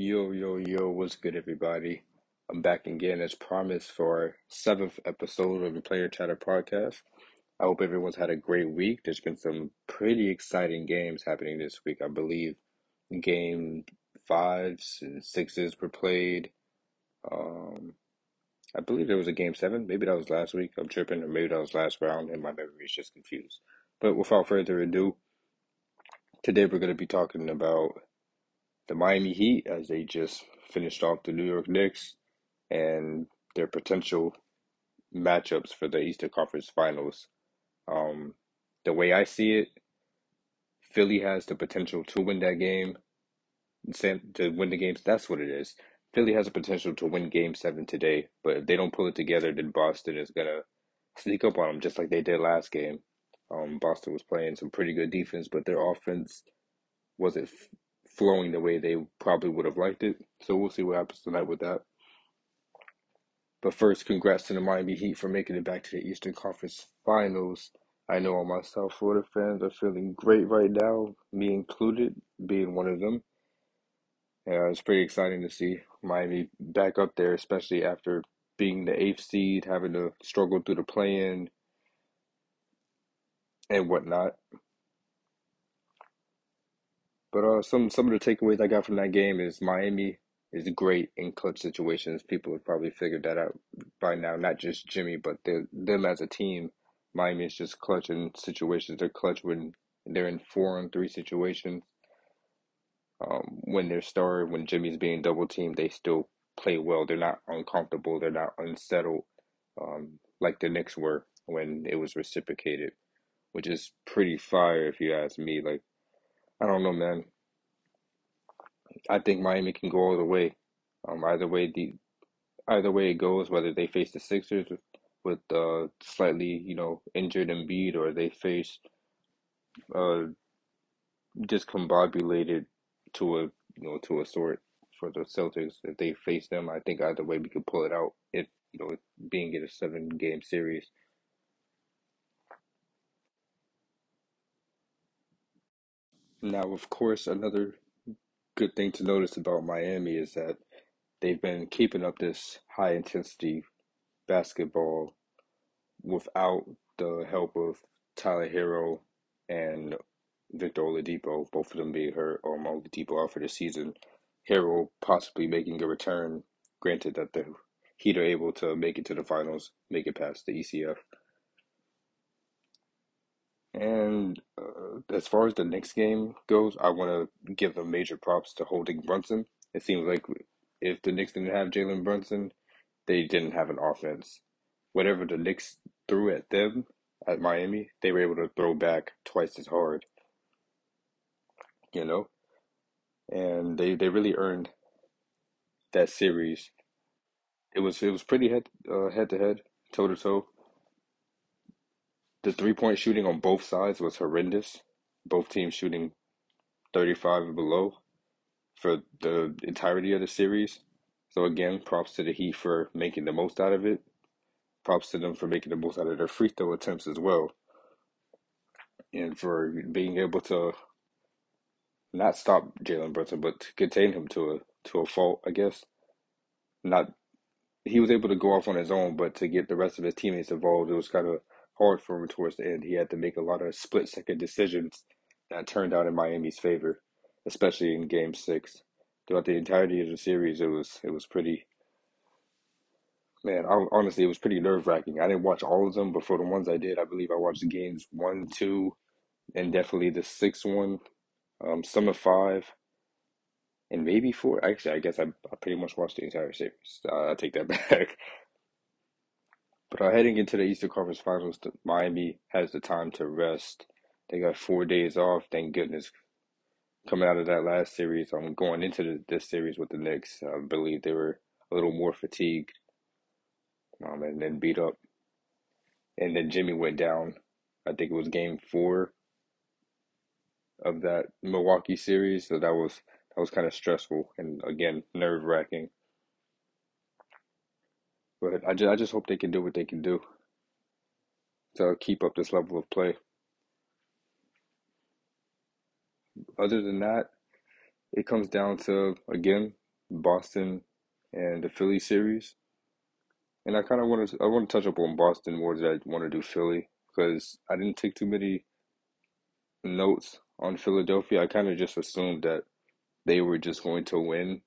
Yo, yo, yo, what's good, everybody? I'm back again as promised for our seventh episode of the Player Chatter podcast. I hope everyone's had a great week. There's been some pretty exciting games happening this week. I believe game fives and sixes were played. Um, I believe there was a game seven. Maybe that was last week. I'm tripping, or maybe that was last round, and my memory is just confused. But without further ado, today we're going to be talking about the Miami Heat as they just finished off the New York Knicks and their potential matchups for the Eastern Conference Finals. Um, the way I see it, Philly has the potential to win that game, to win the games. That's what it is. Philly has the potential to win Game Seven today, but if they don't pull it together, then Boston is gonna sneak up on them just like they did last game. Um, Boston was playing some pretty good defense, but their offense wasn't flowing the way they probably would have liked it. So we'll see what happens tonight with that. But first, congrats to the Miami Heat for making it back to the Eastern Conference Finals. I know all my South Florida fans are feeling great right now, me included, being one of them. Yeah, it's pretty exciting to see Miami back up there, especially after being the eighth seed, having to struggle through the play-in and whatnot. But uh, some some of the takeaways I got from that game is Miami is great in clutch situations. People have probably figured that out by now. Not just Jimmy, but them as a team. Miami is just clutch in situations. They're clutch when they're in four on three situations. Um, when they're star, when Jimmy's being double teamed, they still play well. They're not uncomfortable. They're not unsettled, um, like the Knicks were when it was reciprocated, which is pretty fire if you ask me. Like, I don't know, man. I think Miami can go all the way. Um, either way the either way it goes, whether they face the Sixers with, uh slightly you know injured Embiid or they face uh discombobulated to a you know to a sort for the Celtics if they face them. I think either way we could pull it out. If you know being in a seven game series. Now, of course, another good thing to notice about Miami is that they've been keeping up this high intensity basketball without the help of Tyler Herro and Victor Oladipo, both of them being hurt, or Oladipo out for the season. Herro possibly making a return. Granted that the Heat are able to make it to the finals, make it past the ECF. And uh, as far as the next game goes, I want to give them major props to holding Brunson. It seems like if the Knicks didn't have Jalen Brunson, they didn't have an offense. Whatever the Knicks threw at them at Miami, they were able to throw back twice as hard. You know? And they, they really earned that series. It was it was pretty head uh, head to head, toe to toe. The three point shooting on both sides was horrendous. Both teams shooting 35 and below for the entirety of the series. So again, props to the Heat for making the most out of it. Props to them for making the most out of their free throw attempts as well. And for being able to not stop Jalen Brunson, but contain him to a to a fault, I guess. Not he was able to go off on his own, but to get the rest of his teammates involved, it was kind of hard for him towards the end. He had to make a lot of split second decisions that turned out in Miami's favor, especially in Game Six. Throughout the entirety of the series, it was it was pretty. Man, honestly, it was pretty nerve wracking. I didn't watch all of them, but for the ones I did, I believe I watched the games one, two, and definitely the sixth one, um, some of five, and maybe four. Actually, I guess I, I pretty much watched the entire series. Uh, I take that back. But uh, heading into the Eastern Conference Finals, Miami has the time to rest. They got four days off. Thank goodness. Coming out of that last series, I'm um, going into the, this series with the Knicks. I believe they were a little more fatigued, um, and then beat up. And then Jimmy went down. I think it was Game Four of that Milwaukee series. So that was that was kind of stressful and again nerve wracking. But I just, I just hope they can do what they can do to keep up this level of play. Other than that, it comes down to again Boston and the Philly series. And I kind of want to I want to touch up on Boston more than I want to do Philly because I didn't take too many notes on Philadelphia. I kind of just assumed that they were just going to win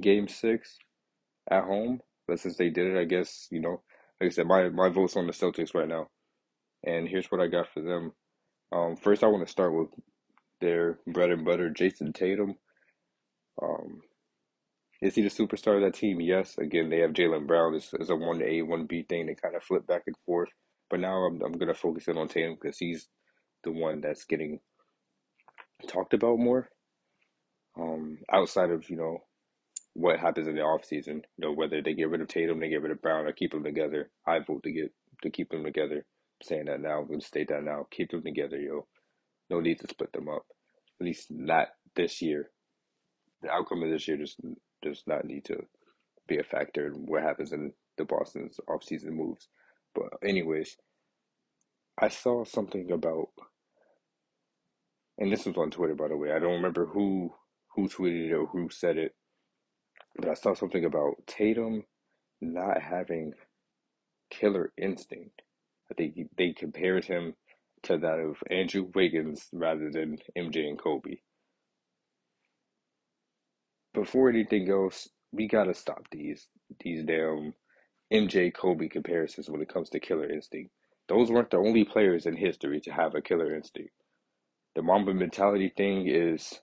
Game Six at home. But since they did it, I guess you know, like I said, my my vote's on the Celtics right now. And here's what I got for them. Um, first, I want to start with their bread and butter, Jayson Tatum. Um, is he the superstar of that team? Yes. Again, they have Jaylen Brown. It's, it's a one A, one B thing. They kind of flip back and forth. But now I'm I'm gonna focus in on Tatum because he's the one that's getting talked about more. Um, outside of you know what happens in the offseason, you know whether they get rid of Tatum, they get rid of Brown, or keep them together. I vote to get to keep them together. I'm saying that now. I'm gonna state that now. Keep them together, yo. No need to split them up. At least not this year. The outcome of this year just does not need to be a factor in what happens in the Boston's offseason moves. But anyways, I saw something about and this was on Twitter by the way. I don't remember who who tweeted it or who said it, but I saw something about Tatum not having killer instinct. I think they compared him to that of Andrew Wiggins rather than MJ and Kobe. Before anything else, we gotta stop these these damn MJ Kobe comparisons when it comes to killer instinct. Those weren't the only players in history to have a killer instinct. The Mamba mentality thing is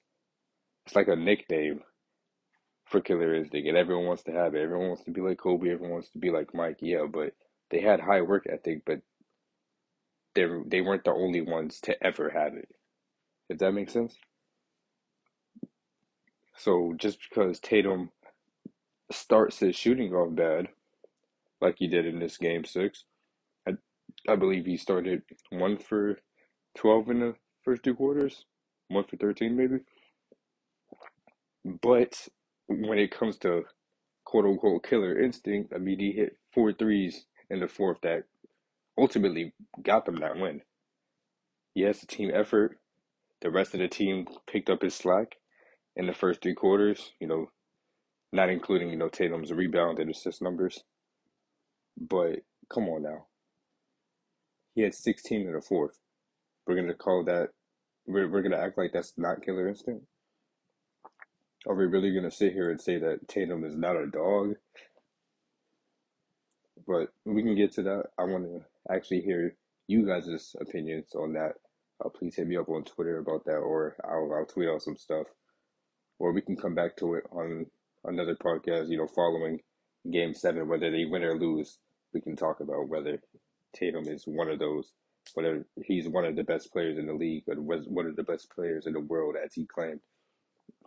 it's like a nickname instinct, and everyone wants to have it. Everyone wants to be like Kobe. Everyone wants to be like Mike. Yeah, but they had high work ethic, but they they weren't the only ones to ever have it. If that makes sense. So just because Tatum starts his shooting off bad, like he did in this game six, I I believe he started one for twelve in the first two quarters, one for thirteen maybe. But when it comes to quote unquote killer instinct, I mean he hit four threes in the fourth that ultimately got them that win. Yes, the team effort. The rest of the team picked up his slack in the first three quarters, you know, not including, you know, Tatum's rebound and assist numbers. But come on now. He had 16 in the fourth. We're going to call that, we're, we're going to act like that's not killer instinct? Are we really to sit here and say that Tatum is not a dog? But we can get to that. I want to actually hear you guys' opinions on that. Uh, please hit me up on Twitter about that, or I'll, I'll tweet out some stuff. Or we can come back to it on another podcast, you know, following game seven, whether they win or lose. We can talk about whether Tatum is one of those, whether he's one of the best players in the league, or was one of the best players in the world, as he claimed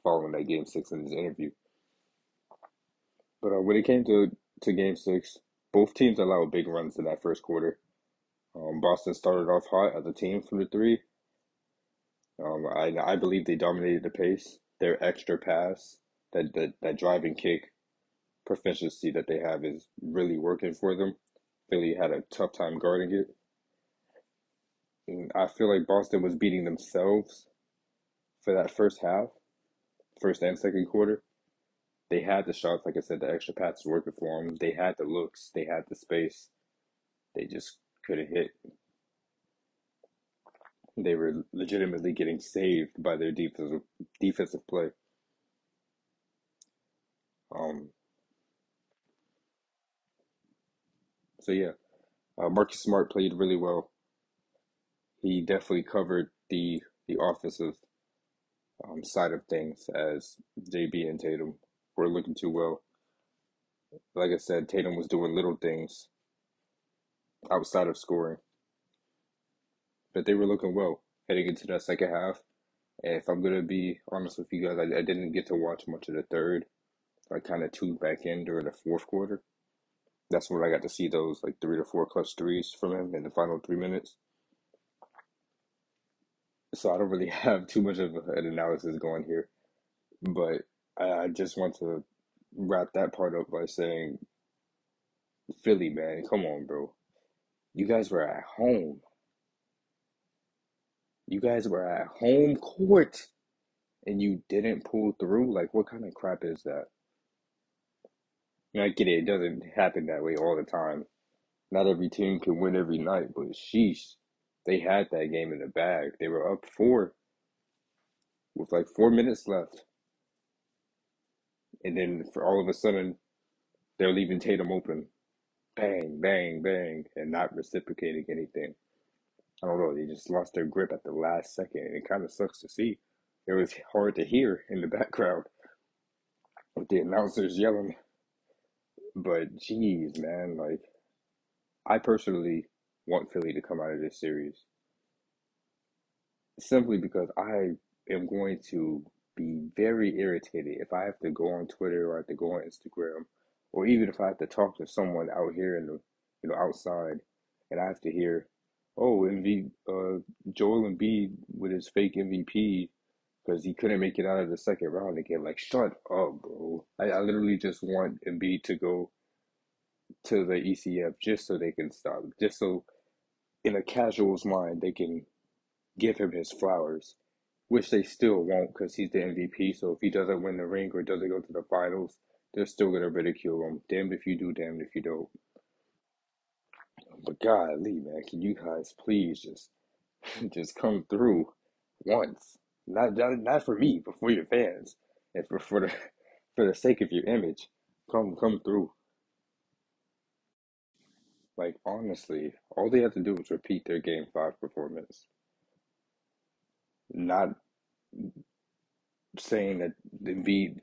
following that game six in his interview. But uh, when it came to, to game six, both teams allowed big runs in that first quarter. Um, Boston started off hot as a team from the three. Um, I I believe they dominated the pace. Their extra pass, that that, that driving kick proficiency that they have is really working for them. Philly had a tough time guarding it. And I feel like Boston was beating themselves for that first half, first and second quarter. They had the shots, like I said, the extra passes working for them. They had the looks, they had the space. They just couldn't hit. They were legitimately getting saved by their defensive defensive play. Um. So yeah, uh, Marcus Smart played really well. He definitely covered the the offensive um, side of things as JB and Tatum were looking too well. Like I said, Tatum was doing little things outside of scoring. But they were looking well heading into that second half. And if I'm gonna be honest with you guys, I, I didn't get to watch much of the third. I kind of tuned back in during the fourth quarter. That's when I got to see those like three to four clutch threes from him in the final three minutes. So I don't really have too much of an analysis going here, but I, I just want to wrap that part up by saying, Philly, man, come on, bro. You guys were at home. You guys were at home court and you didn't pull through. Like, what kind of crap is that? I get it, it doesn't happen that way all the time. Not every team can win every night, but sheesh, they had that game in the bag. They were up four with like four minutes left. And then for all of a sudden, they're leaving Tatum open. Bang, bang, bang, and not reciprocating anything. I don't know. They just lost their grip at the last second. And it kind of sucks to see. It was hard to hear in the background with the announcers yelling. But geez, man, like I personally want Philly to come out of this series simply because I am going to be very irritated if I have to go on Twitter or I have to go on Instagram, or even if I have to talk to someone out here in the you know outside, and I have to hear, oh, MV, uh, Joel Embiid with his fake MVP because he couldn't make it out of the second round again. Like, shut up, bro. I, I literally just want Embiid to go to the ECF just so they can stop, just so in a casual's mind they can give him his flowers, which they still won't because he's the MVP. So if he doesn't win the ring or doesn't go to the finals, they're still gonna ridicule him. Damned if you do, damned if you don't. But golly, man, can you guys please just just come through once? Not not, for me, but for your fans, and for for the for the sake of your image, come come through. Like honestly, all they have to do is repeat their game five performance. Not saying that Embiid.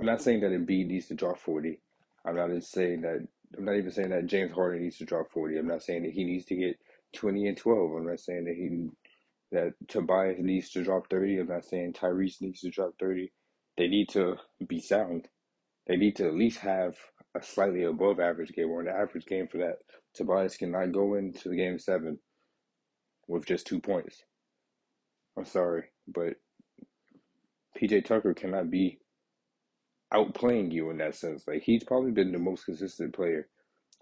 I'm not saying that Embiid needs to drop 40. I'm not even saying that. I'm not even saying that James Harden needs to drop 40. I'm not saying that he needs to get 20 and 12. I'm not saying that he that Tobias needs to drop 30. I'm not saying Tyrese needs to drop 30. They need to be sound. They need to at least have a slightly above average game or an average game for that. Tobias cannot go into the game seven with just two points. I'm sorry, but PJ Tucker cannot be outplaying you in that sense. Like he's probably been the most consistent player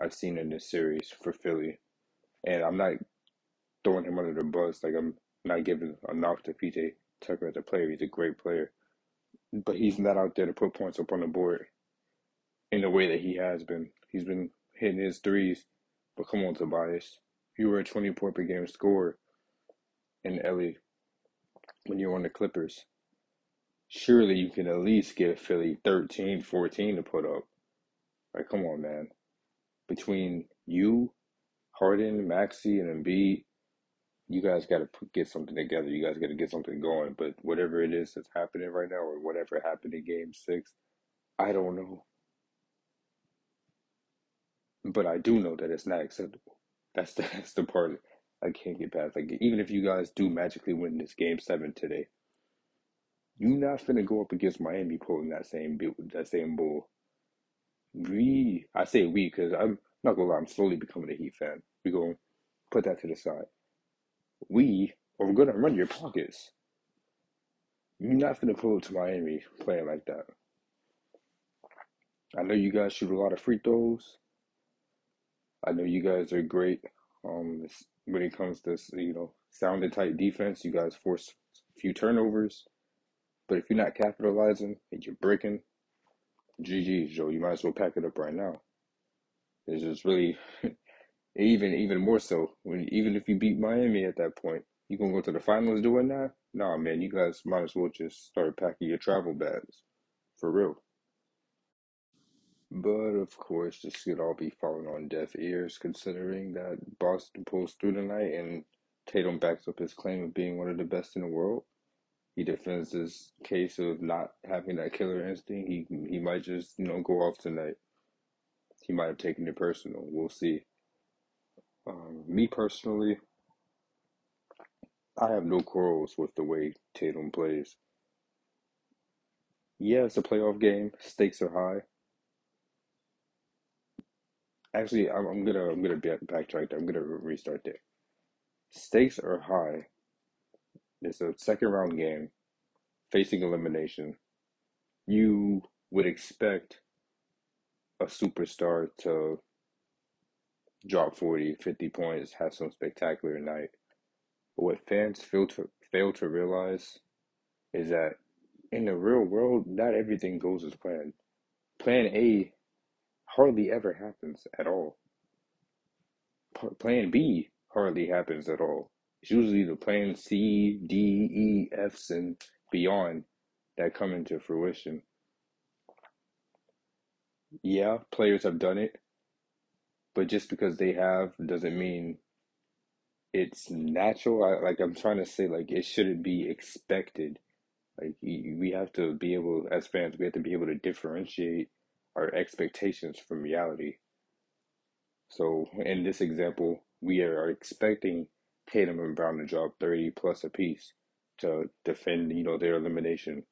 I've seen in this series for Philly, and I'm not throwing him under the bus. Like I'm not giving a knock to PJ Tucker as a player. He's a great player, but he's not out there to put points up on the board in the way that he has been. He's been hitting his threes, but come on, Tobias, you were a 20 point per game scorer in LA when you were on the Clippers. Surely you can at least give Philly 13, 14 to put up. Like, come on, man. Between you, Harden, Maxey, and Embiid, you guys got to get something together. You guys got to get something going. But whatever it is that's happening right now, or whatever happened in Game Six, I don't know. But I do know that it's not acceptable. That's the, that's the part I can't get past. Like even if you guys do magically win this Game Seven today, you're not finna go up against Miami pulling that same that same bull. We, I say we, because I'm not gonna lie, I'm slowly becoming a Heat fan. We gonna put that to the side. We are gonna run your pockets. You're not gonna pull to Miami playing like that. I know you guys shoot a lot of free throws. I know you guys are great um, when it comes to you know sound and tight defense. You guys force a few turnovers, but if you're not capitalizing and you're breaking, GG, Joe, you might as well pack it up right now. It's just really even even more so when even if you beat Miami at that point, you gonna go to the finals doing that? Nah, man, you guys might as well just start packing your travel bags for real. But of course, this could all be falling on deaf ears considering that Boston pulls through tonight and Tatum backs up his claim of being one of the best in the world. He defends his case of not having that killer instinct. He he might just, you know, go off tonight. He might have taken it personal. We'll see. Um, me personally, I have no quarrels with the way Tatum plays. Yeah, it's a playoff game. Stakes are high. Actually, I'm, I'm gonna I'm gonna backtrack there. I'm gonna restart there. Stakes are high. It's a second round game, facing elimination. You would expect a superstar to drop 40, 50 points, have some spectacular night. But what fans fail to fail to realize is that in the real world, not everything goes as planned. Plan A hardly ever happens at all. Plan B hardly happens at all. It's usually the plan C, D, E, Fs, and beyond that come into fruition. Yeah, players have done it, but just because they have doesn't mean it's natural. I, like I'm trying to say, like it shouldn't be expected. Like we have to be able, as fans, we have to be able to differentiate our expectations from reality. So in this example, we are expecting Tatum and Brown to drop 30 plus apiece to defend, you know, their elimination.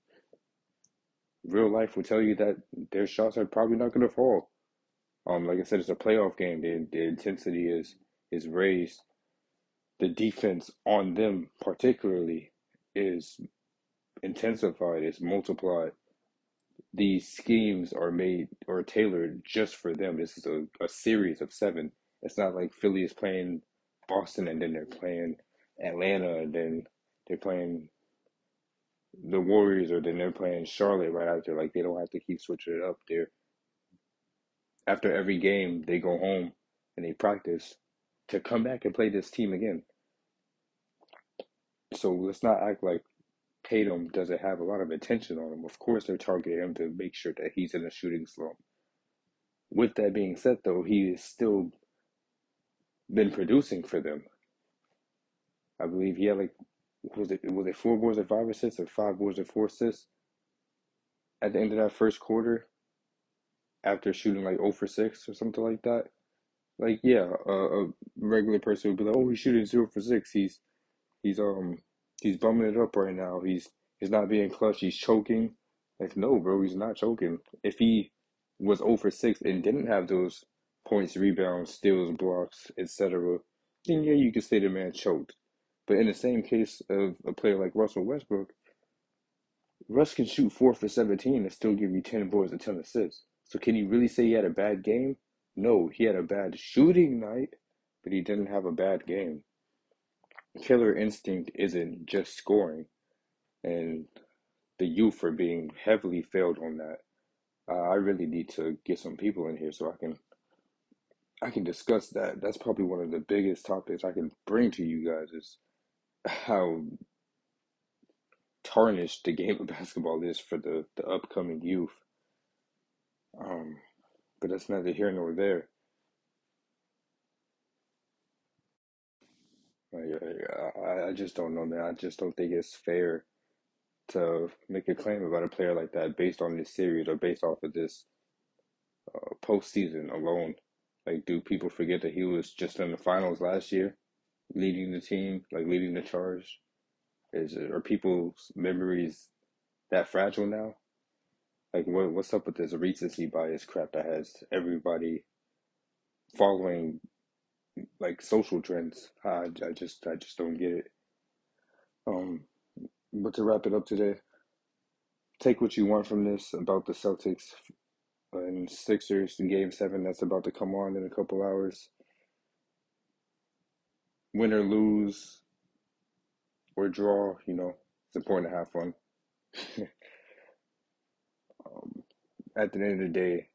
Real life will tell you that their shots are probably not going to fall. Um, like I said, it's a playoff game. The, the intensity is is raised. The defense on them, particularly, is intensified. Is multiplied. These schemes are made or tailored just for them. This is a, a series of seven. It's not like Philly is playing Boston and then they're playing Atlanta and then they're playing the Warriors or then they're playing Charlotte right after. Like they don't have to keep switching it up there. After every game, they go home and they practice to come back and play this team again. So let's not act like Tatum doesn't have a lot of attention on him. Of course, they're targeting him to make sure that he's in a shooting slump. With that being said, though, he has still been producing for them. I believe he had like was it was it four boards or five assists or five boards or four assists at the end of that first quarter after shooting like 0 for 6 or something like that. Like yeah, a, a regular person would be like, "Oh, he's shooting 0 for 6. He's he's um he's bumming it up right now. He's he's not being clutch. He's choking." Like no, bro, he's not choking. If he was 0 for 6 and didn't have those points, rebounds, steals, blocks, etc., then yeah, you could say the man choked. But in the same case of a player like Russell Westbrook, Russ can shoot four for 17 and still give you 10 boards and 10 assists. So can you really say he had a bad game? No, he had a bad shooting night, but he didn't have a bad game. Killer instinct isn't just scoring, and the youth are being heavily failed on that. Uh, I really need to get some people in here so I can I can discuss that. That's probably one of the biggest topics I can bring to you guys is how tarnished the game of basketball is for the, the upcoming youth. Um, but that's neither here nor there. I, I just don't know, man. I just don't think it's fair to make a claim about a player like that based on this series or based off of this uh, postseason alone. Like, do people forget that he was just in the finals last year, leading the team, like leading the charge? Is are people's memories that fragile now? Like, what what's up with this recency bias crap that has everybody following like social trends? I, I just I just don't get it. Um, but to wrap it up today, take what you want from this about the Celtics and Sixers in Game Seven that's about to come on in a couple hours. Win or lose or draw, you know, it's important to have fun. um, at the end of the day,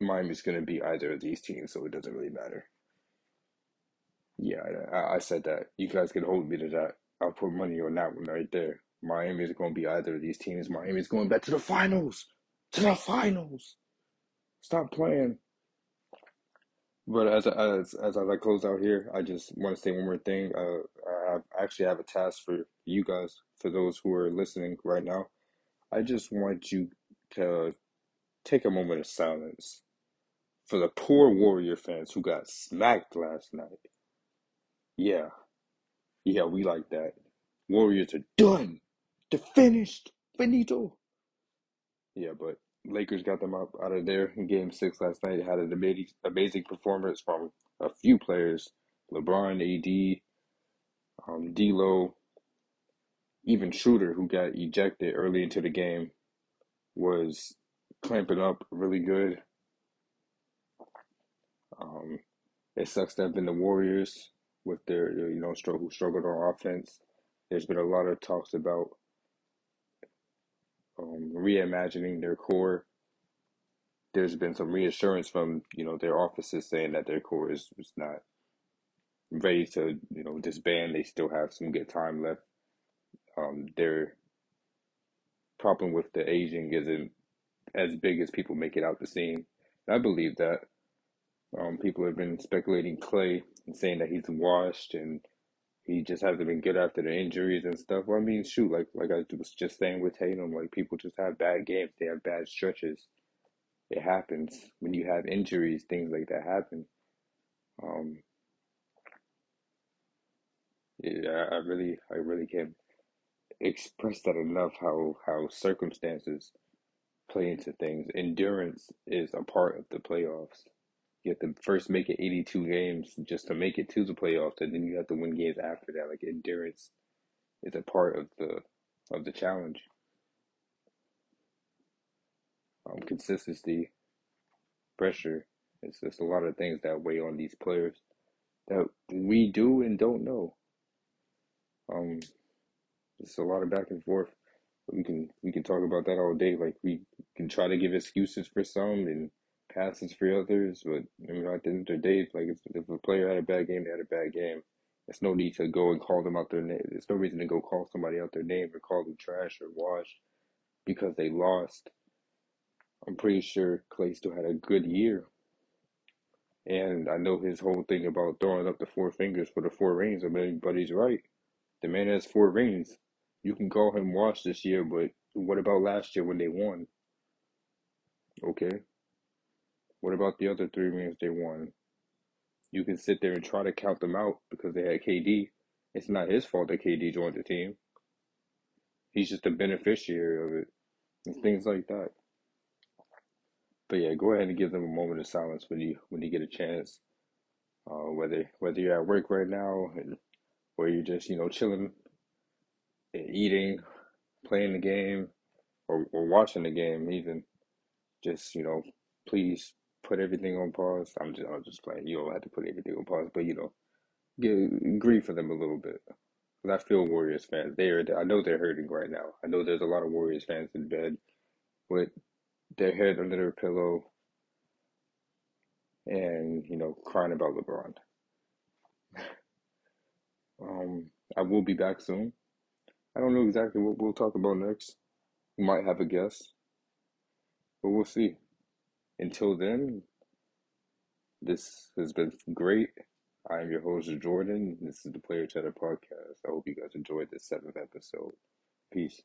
Miami's going to be either of these teams, so it doesn't really matter. Yeah, I, I said that. You guys can hold me to that. I'll put money on that one right there. Miami is going to be either of these teams. Miami is going back to the finals. To the finals. Stop playing. But as as as I close out here, I just want to say one more thing. Uh, I actually have a task for you guys, for those who are listening right now. I just want you to take a moment of silence for the poor Warrior fans who got smacked last night. Yeah, yeah, we like that. Warriors are done. They're finished. Finito. Yeah, but Lakers got them up out of there in game six last night. Had an amazing, amazing performance from a few players LeBron, AD, um, D'Lo, even Shooter, who got ejected early into the game, was clamping up really good. Um, it sucks to have been the Warriors with their, you know, struggle, struggled on offense. There's been a lot of talks about um, reimagining their core. there's been some reassurance from you know their offices saying that their core is, is not ready to you know disband. They still have some good time left. Um, their problem with the aging isn't as big as people make it out to seem. I believe that. Um, people have been speculating Klay saying that he's washed and he just hasn't been good after the injuries and stuff. Well, I mean, shoot, like like I was just saying with Tatum, like people just have bad games. They have bad stretches. It happens when you have injuries. Things like that happen. Um, yeah, I really, I really can't express that enough. How how circumstances play into things. Endurance is a part of the playoffs. You have to first make it 82 games just to make it to the playoffs, and then you have to win games after that. Like endurance is a part of the of the challenge. Um, consistency, pressure. It's just a lot of things that weigh on these players that we do and don't know. Um, it's a lot of back and forth. We can we can talk about that all day. Like we can try to give excuses for some and passes for others, but I mean, at the end of the day, like if, a player had a bad game, they had a bad game. There's no need to go and call them out their name. There's no reason to go call somebody out their name or call them trash or washed because they lost. I'm pretty sure Klay still had a good year. And I know his whole thing about throwing up the four fingers for the four rings. I mean, but he's right. The man has four rings. You can call him washed this year, but what about last year when they won? Okay. What about the other three rings they won? You can sit there and try to count them out because they had KD. It's not his fault that KD joined the team. He's just a beneficiary of it. And things like that. But yeah, go ahead and give them a moment of silence when you when you get a chance. Uh, whether whether you're at work right now and or you're just you know chilling, eating, playing the game, or or watching the game even. Just you know, please put everything on pause. I'm just I'm just playing. You don't have to put everything on pause, but you know, get grieve for them a little bit. Cause I feel Warriors fans. They're I know they're hurting right now. I know there's a lot of Warriors fans in bed with their head under their pillow and you know crying about LeBron. Um, I will be back soon. I don't know exactly what we'll talk about next. We might have a guest, but we'll see. Until then, this has been great. I am your host, Jordan. This is the Player Chatter Podcast. I hope you guys enjoyed this seventh episode. Peace.